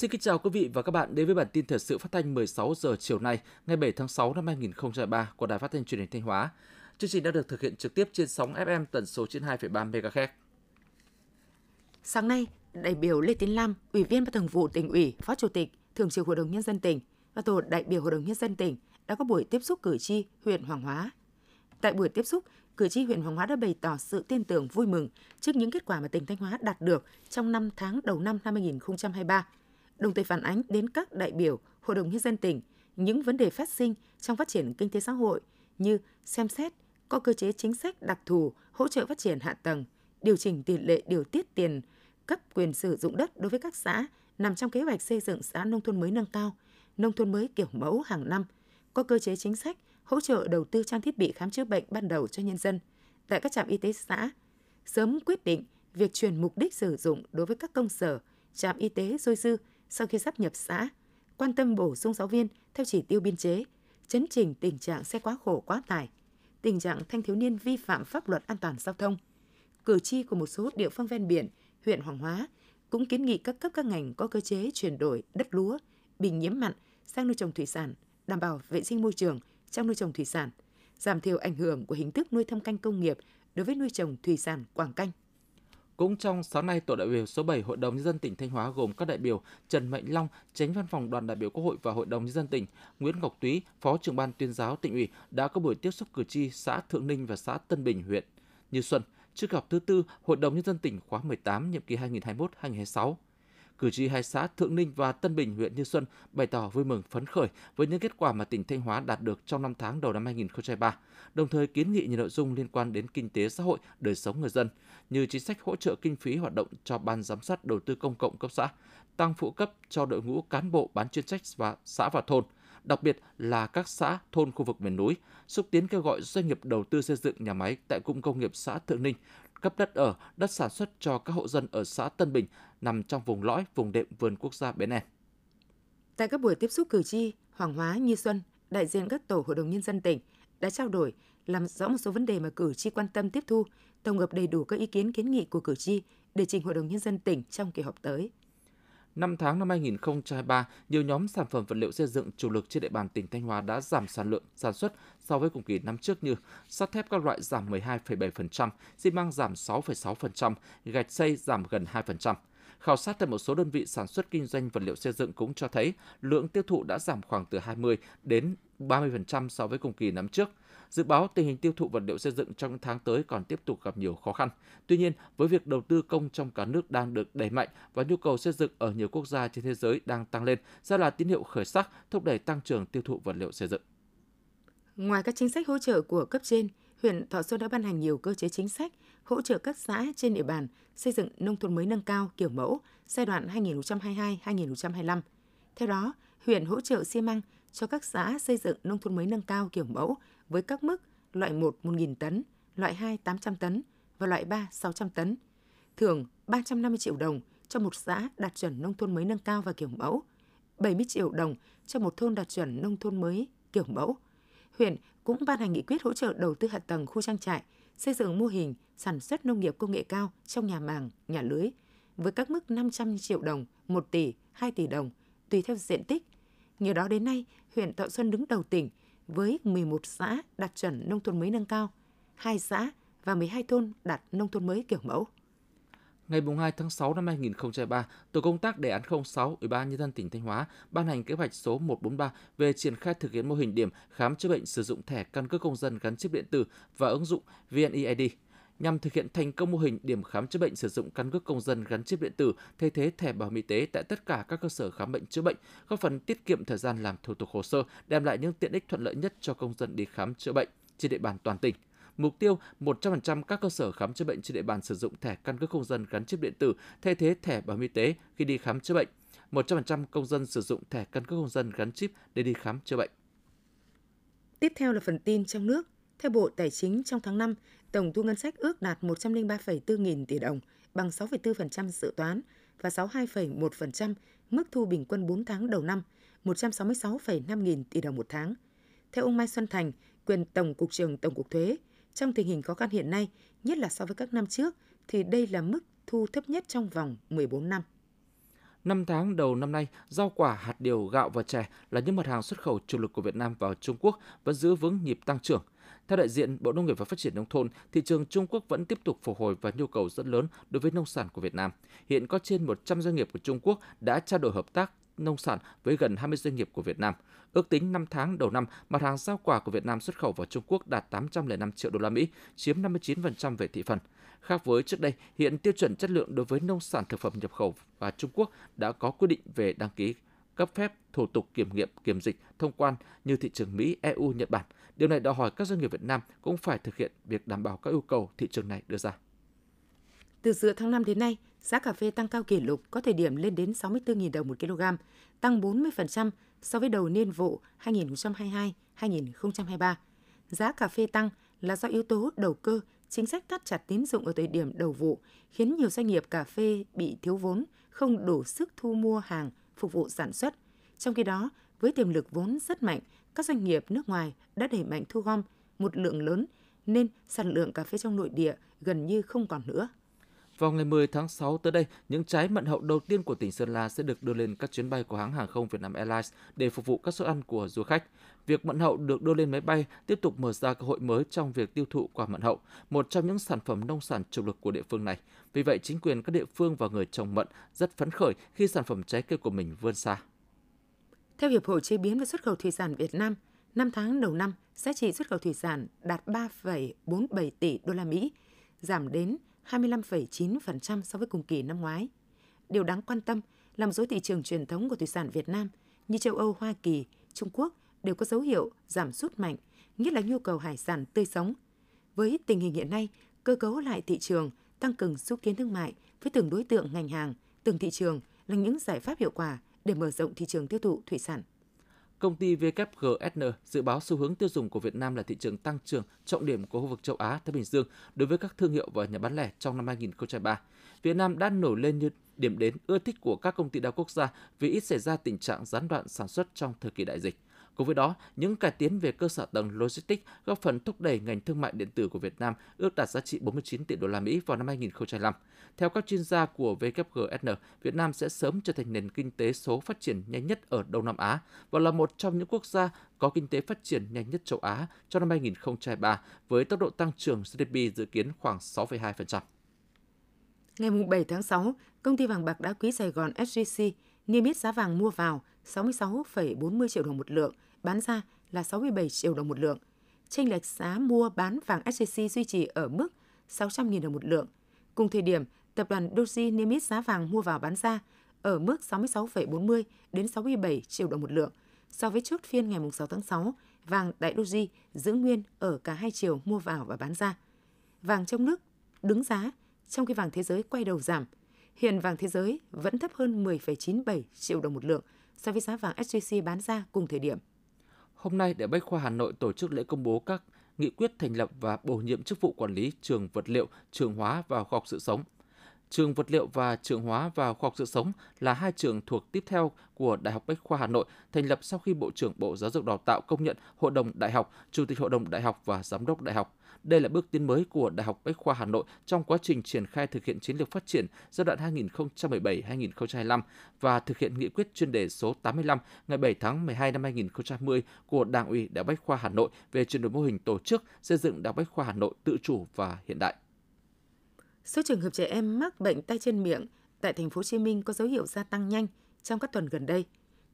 Xin kính chào quý vị và các bạn đến với bản tin thời sự phát thanh 16 giờ chiều nay, ngày 7 tháng 6 năm 2023 của Đài Phát thanh Truyền hình Thanh Hóa. Chương trình đã được thực hiện trực tiếp trên sóng FM tần số 92,3 MHz. Sáng nay, đại biểu Lê Tiến Lam, Ủy viên Ban Thường vụ tỉnh ủy, Phó Chủ tịch, Thường trực Hội đồng nhân dân tỉnh và tổ đại biểu Hội đồng nhân dân tỉnh đã có buổi tiếp xúc cử tri huyện Hoàng Hóa. Tại buổi tiếp xúc, cử tri huyện Hoàng Hóa đã bày tỏ sự tin tưởng vui mừng trước những kết quả mà tỉnh Thanh Hóa đạt được trong 5 tháng đầu năm năm 2023, đồng thời phản ánh đến các đại biểu Hội đồng nhân dân tỉnh những vấn đề phát sinh trong phát triển kinh tế xã hội như xem xét có cơ chế chính sách đặc thù hỗ trợ phát triển hạ tầng, điều chỉnh tỷ lệ điều tiết tiền cấp quyền sử dụng đất đối với các xã nằm trong kế hoạch xây dựng xã nông thôn mới nâng cao, nông thôn mới kiểu mẫu hàng năm, có cơ chế chính sách hỗ trợ đầu tư trang thiết bị khám chữa bệnh ban đầu cho nhân dân. Tại các trạm y tế xã, sớm quyết định việc chuyển mục đích sử dụng đối với các công sở, trạm y tế dôi dư sau khi sắp nhập xã, quan tâm bổ sung giáo viên theo chỉ tiêu biên chế, chấn chỉnh tình trạng xe quá khổ quá tải, tình trạng thanh thiếu niên vi phạm pháp luật an toàn giao thông. Cử tri của một số địa phương ven biển, huyện Hoàng Hóa cũng kiến nghị các cấp các ngành có cơ chế chuyển đổi đất lúa bị nhiễm mặn sang nuôi trồng thủy sản, đảm bảo vệ sinh môi trường trong nuôi trồng thủy sản, giảm thiểu ảnh hưởng của hình thức nuôi thâm canh công nghiệp đối với nuôi trồng thủy sản quảng canh. Cũng trong sáng nay, tổ đại biểu số 7 Hội đồng nhân dân tỉnh Thanh Hóa gồm các đại biểu Trần Mạnh Long, Tránh Văn phòng Đoàn đại biểu Quốc hội và Hội đồng nhân dân tỉnh, Nguyễn Ngọc Túy, Phó trưởng ban tuyên giáo tỉnh ủy đã có buổi tiếp xúc cử tri xã Thượng Ninh và xã Tân Bình huyện Như Xuân. Trước gặp thứ tư Hội đồng nhân dân tỉnh khóa 18 nhiệm kỳ 2021-2026 cử tri hai xã Thượng Ninh và Tân Bình, huyện Như Xuân bày tỏ vui mừng phấn khởi với những kết quả mà tỉnh Thanh Hóa đạt được trong năm tháng đầu năm 2023, đồng thời kiến nghị nhiều nội dung liên quan đến kinh tế xã hội, đời sống người dân, như chính sách hỗ trợ kinh phí hoạt động cho ban giám sát đầu tư công cộng cấp xã, tăng phụ cấp cho đội ngũ cán bộ bán chuyên trách và xã và thôn, đặc biệt là các xã thôn khu vực miền núi, xúc tiến kêu gọi doanh nghiệp đầu tư xây dựng nhà máy tại cụm công nghiệp xã Thượng Ninh, cấp đất ở, đất sản xuất cho các hộ dân ở xã Tân Bình nằm trong vùng lõi vùng đệm vườn quốc gia Bến En. Tại các buổi tiếp xúc cử tri, Hoàng Hóa, Như Xuân, đại diện các tổ hội đồng nhân dân tỉnh đã trao đổi, làm rõ một số vấn đề mà cử tri quan tâm tiếp thu, tổng hợp đầy đủ các ý kiến kiến nghị của cử tri để trình Hội đồng Nhân dân tỉnh trong kỳ họp tới. 5 tháng năm 2023, nhiều nhóm sản phẩm vật liệu xây dựng chủ lực trên địa bàn tỉnh Thanh Hóa đã giảm sản lượng sản xuất so với cùng kỳ năm trước như sắt thép các loại giảm 12,7%, xi măng giảm 6,6%, gạch xây giảm gần 2%. Khảo sát tại một số đơn vị sản xuất kinh doanh vật liệu xây dựng cũng cho thấy lượng tiêu thụ đã giảm khoảng từ 20 đến 30% so với cùng kỳ năm trước. Dự báo tình hình tiêu thụ vật liệu xây dựng trong tháng tới còn tiếp tục gặp nhiều khó khăn. Tuy nhiên, với việc đầu tư công trong cả nước đang được đẩy mạnh và nhu cầu xây dựng ở nhiều quốc gia trên thế giới đang tăng lên, sẽ là tín hiệu khởi sắc thúc đẩy tăng trưởng tiêu thụ vật liệu xây dựng. Ngoài các chính sách hỗ trợ của cấp trên, huyện Thọ Xuân đã ban hành nhiều cơ chế chính sách hỗ trợ các xã trên địa bàn xây dựng nông thôn mới nâng cao kiểu mẫu giai đoạn 2022-2025. Theo đó, huyện hỗ trợ xi măng cho các xã xây dựng nông thôn mới nâng cao kiểu mẫu với các mức loại 1 1.000 tấn, loại 2 800 tấn và loại 3 600 tấn. Thưởng 350 triệu đồng cho một xã đạt chuẩn nông thôn mới nâng cao và kiểu mẫu, 70 triệu đồng cho một thôn đạt chuẩn nông thôn mới kiểu mẫu. Huyện cũng ban hành nghị quyết hỗ trợ đầu tư hạ tầng khu trang trại, xây dựng mô hình sản xuất nông nghiệp công nghệ cao trong nhà màng, nhà lưới với các mức 500 triệu đồng, 1 tỷ, 2 tỷ đồng tùy theo diện tích. Nhờ đó đến nay, huyện Thọ Xuân đứng đầu tỉnh với 11 xã đạt chuẩn nông thôn mới nâng cao, 2 xã và 12 thôn đạt nông thôn mới kiểu mẫu. Ngày 2 tháng 6 năm 2023, Tổ công tác đề án 06 Ủy ban nhân dân tỉnh Thanh Hóa ban hành kế hoạch số 143 về triển khai thực hiện mô hình điểm khám chữa bệnh sử dụng thẻ căn cước công dân gắn chip điện tử và ứng dụng VNeID nhằm thực hiện thành công mô hình điểm khám chữa bệnh sử dụng căn cước công dân gắn chip điện tử thay thế thẻ bảo hiểm y tế tại tất cả các cơ sở khám bệnh chữa bệnh, góp phần tiết kiệm thời gian làm thủ tục hồ sơ, đem lại những tiện ích thuận lợi nhất cho công dân đi khám chữa bệnh trên địa bàn toàn tỉnh. Mục tiêu 100% các cơ sở khám chữa bệnh trên địa bàn sử dụng thẻ căn cước công dân gắn chip điện tử thay thế thẻ bảo hiểm y tế khi đi khám chữa bệnh. 100% công dân sử dụng thẻ căn cước công dân gắn chip để đi khám chữa bệnh. Tiếp theo là phần tin trong nước. Theo Bộ Tài chính, trong tháng 5, tổng thu ngân sách ước đạt 103,4 nghìn tỷ đồng, bằng 6,4% dự toán và 62,1% mức thu bình quân 4 tháng đầu năm, 166,5 nghìn tỷ đồng một tháng. Theo ông Mai Xuân Thành, quyền Tổng cục trưởng Tổng cục Thuế, trong tình hình khó khăn hiện nay, nhất là so với các năm trước, thì đây là mức thu thấp nhất trong vòng 14 năm. Năm tháng đầu năm nay, rau quả, hạt điều, gạo và chè là những mặt hàng xuất khẩu chủ lực của Việt Nam vào Trung Quốc vẫn giữ vững nhịp tăng trưởng. Theo đại diện Bộ Nông nghiệp và Phát triển Nông thôn, thị trường Trung Quốc vẫn tiếp tục phục hồi và nhu cầu rất lớn đối với nông sản của Việt Nam. Hiện có trên 100 doanh nghiệp của Trung Quốc đã trao đổi hợp tác nông sản với gần 20 doanh nghiệp của Việt Nam. Ước tính 5 tháng đầu năm, mặt hàng rau quả của Việt Nam xuất khẩu vào Trung Quốc đạt 805 triệu đô la Mỹ, chiếm 59% về thị phần. Khác với trước đây, hiện tiêu chuẩn chất lượng đối với nông sản thực phẩm nhập khẩu và Trung Quốc đã có quy định về đăng ký cấp phép, thủ tục kiểm nghiệm, kiểm dịch, thông quan như thị trường Mỹ, EU, Nhật Bản. Điều này đòi hỏi các doanh nghiệp Việt Nam cũng phải thực hiện việc đảm bảo các yêu cầu thị trường này đưa ra. Từ giữa tháng 5 đến nay, giá cà phê tăng cao kỷ lục có thời điểm lên đến 64.000 đồng một kg, tăng 40% so với đầu niên vụ 2022-2023. Giá cà phê tăng là do yếu tố đầu cơ, chính sách thắt chặt tín dụng ở thời điểm đầu vụ khiến nhiều doanh nghiệp cà phê bị thiếu vốn, không đủ sức thu mua hàng phục vụ sản xuất. Trong khi đó, với tiềm lực vốn rất mạnh, các doanh nghiệp nước ngoài đã đẩy mạnh thu gom một lượng lớn nên sản lượng cà phê trong nội địa gần như không còn nữa. Vào ngày 10 tháng 6 tới đây, những trái mận hậu đầu tiên của tỉnh Sơn La sẽ được đưa lên các chuyến bay của hãng hàng không Vietnam Airlines để phục vụ các suất ăn của du khách. Việc mận hậu được đưa lên máy bay tiếp tục mở ra cơ hội mới trong việc tiêu thụ quả mận hậu, một trong những sản phẩm nông sản chủ lực của địa phương này. Vì vậy, chính quyền các địa phương và người trồng mận rất phấn khởi khi sản phẩm trái cây của mình vươn xa. Theo Hiệp hội Chế biến và Xuất khẩu Thủy sản Việt Nam, 5 tháng đầu năm, giá trị xuất khẩu thủy sản đạt 3,47 tỷ đô la Mỹ, giảm đến 25,9% so với cùng kỳ năm ngoái. Điều đáng quan tâm là một số thị trường truyền thống của thủy sản Việt Nam như châu Âu, Hoa Kỳ, Trung Quốc đều có dấu hiệu giảm sút mạnh, nhất là nhu cầu hải sản tươi sống. Với tình hình hiện nay, cơ cấu lại thị trường, tăng cường xúc tiến thương mại với từng đối tượng ngành hàng, từng thị trường là những giải pháp hiệu quả để mở rộng thị trường tiêu thụ thủy sản. Công ty WGSN dự báo xu hướng tiêu dùng của Việt Nam là thị trường tăng trưởng trọng điểm của khu vực châu Á, Thái Bình Dương đối với các thương hiệu và nhà bán lẻ trong năm 2023. Việt Nam đã nổi lên như điểm đến ưa thích của các công ty đa quốc gia vì ít xảy ra tình trạng gián đoạn sản xuất trong thời kỳ đại dịch. Cùng với đó, những cải tiến về cơ sở tầng logistics góp phần thúc đẩy ngành thương mại điện tử của Việt Nam ước đạt giá trị 49 tỷ đô la Mỹ vào năm 2025. Theo các chuyên gia của WGSN, Việt Nam sẽ sớm trở thành nền kinh tế số phát triển nhanh nhất ở Đông Nam Á và là một trong những quốc gia có kinh tế phát triển nhanh nhất châu Á trong năm 2023 với tốc độ tăng trưởng GDP dự kiến khoảng 6,2%. Ngày 7 tháng 6, công ty vàng bạc đá quý Sài Gòn SJC niêm yết giá vàng mua vào 66,40 triệu đồng một lượng, bán ra là 67 triệu đồng một lượng. Chênh lệch giá mua bán vàng SJC duy trì ở mức 600.000 đồng một lượng. Cùng thời điểm, tập đoàn Doji niêm yết giá vàng mua vào bán ra ở mức 66,40 đến 67 triệu đồng một lượng. So với chốt phiên ngày 6 tháng 6, vàng đại Doji giữ nguyên ở cả hai chiều mua vào và bán ra. Vàng trong nước đứng giá, trong khi vàng thế giới quay đầu giảm. Hiện vàng thế giới vẫn thấp hơn 10,97 triệu đồng một lượng so với giá vàng SJC bán ra cùng thời điểm. Hôm nay, Đại Bách Khoa Hà Nội tổ chức lễ công bố các nghị quyết thành lập và bổ nhiệm chức vụ quản lý trường vật liệu, trường hóa và khoa học sự sống. Trường vật liệu và trường hóa và khoa học sự sống là hai trường thuộc tiếp theo của Đại học Bách khoa Hà Nội, thành lập sau khi Bộ trưởng Bộ Giáo dục Đào tạo công nhận Hội đồng Đại học, Chủ tịch Hội đồng Đại học và Giám đốc Đại học. Đây là bước tiến mới của Đại học Bách khoa Hà Nội trong quá trình triển khai thực hiện chiến lược phát triển giai đoạn 2017-2025 và thực hiện nghị quyết chuyên đề số 85 ngày 7 tháng 12 năm 2020 của Đảng ủy Đại học Bách khoa Hà Nội về chuyển đổi mô hình tổ chức xây dựng Đại học Bách khoa Hà Nội tự chủ và hiện đại. Số trường hợp trẻ em mắc bệnh tay chân miệng tại thành phố Hồ Chí Minh có dấu hiệu gia tăng nhanh trong các tuần gần đây.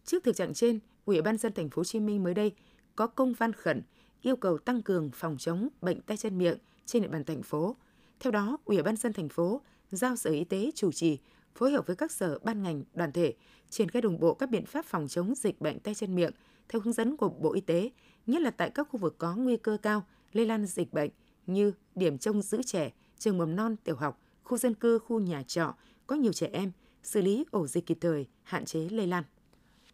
Trước thực trạng trên, Ủy ban dân thành phố Hồ Chí Minh mới đây có công văn khẩn yêu cầu tăng cường phòng chống bệnh tay chân miệng trên địa bàn thành phố. Theo đó, Ủy ban dân thành phố giao Sở Y tế chủ trì phối hợp với các sở ban ngành, đoàn thể triển khai đồng bộ các biện pháp phòng chống dịch bệnh tay chân miệng theo hướng dẫn của Bộ Y tế, nhất là tại các khu vực có nguy cơ cao lây lan dịch bệnh như điểm trông giữ trẻ, trường mầm non, tiểu học, khu dân cư, khu nhà trọ có nhiều trẻ em, xử lý ổ dịch kịp thời, hạn chế lây lan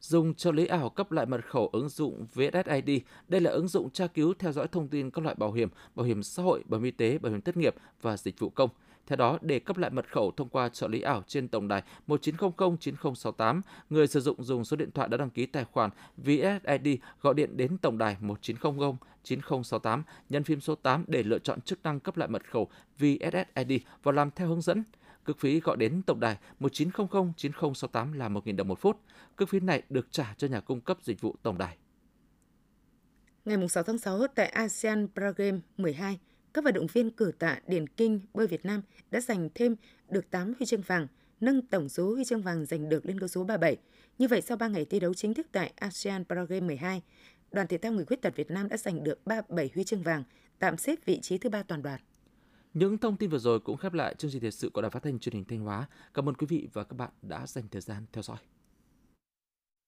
dùng trợ lý ảo cấp lại mật khẩu ứng dụng VSSID. Đây là ứng dụng tra cứu theo dõi thông tin các loại bảo hiểm, bảo hiểm xã hội, bảo hiểm y tế, bảo hiểm thất nghiệp và dịch vụ công. Theo đó, để cấp lại mật khẩu thông qua trợ lý ảo trên tổng đài 1900 9068, người sử dụng dùng số điện thoại đã đăng ký tài khoản VSID gọi điện đến tổng đài 1900 9068 nhân phím số 8 để lựa chọn chức năng cấp lại mật khẩu VSSID và làm theo hướng dẫn. Cước phí gọi đến tổng đài 1900 9068 là 1.000 đồng một phút. Cước phí này được trả cho nhà cung cấp dịch vụ tổng đài. Ngày 6 tháng 6 tại ASEAN Paragame 12, các vận động viên cử tạ điền kinh bơi Việt Nam đã giành thêm được 8 huy chương vàng, nâng tổng số huy chương vàng giành được lên con số 37. Như vậy, sau 3 ngày thi đấu chính thức tại ASEAN Paragame 12, đoàn thể thao người khuyết tật Việt Nam đã giành được 37 huy chương vàng, tạm xếp vị trí thứ ba toàn đoàn. Những thông tin vừa rồi cũng khép lại chương trình thời sự của Đài Phát thanh Truyền hình Thanh Hóa. Cảm ơn quý vị và các bạn đã dành thời gian theo dõi.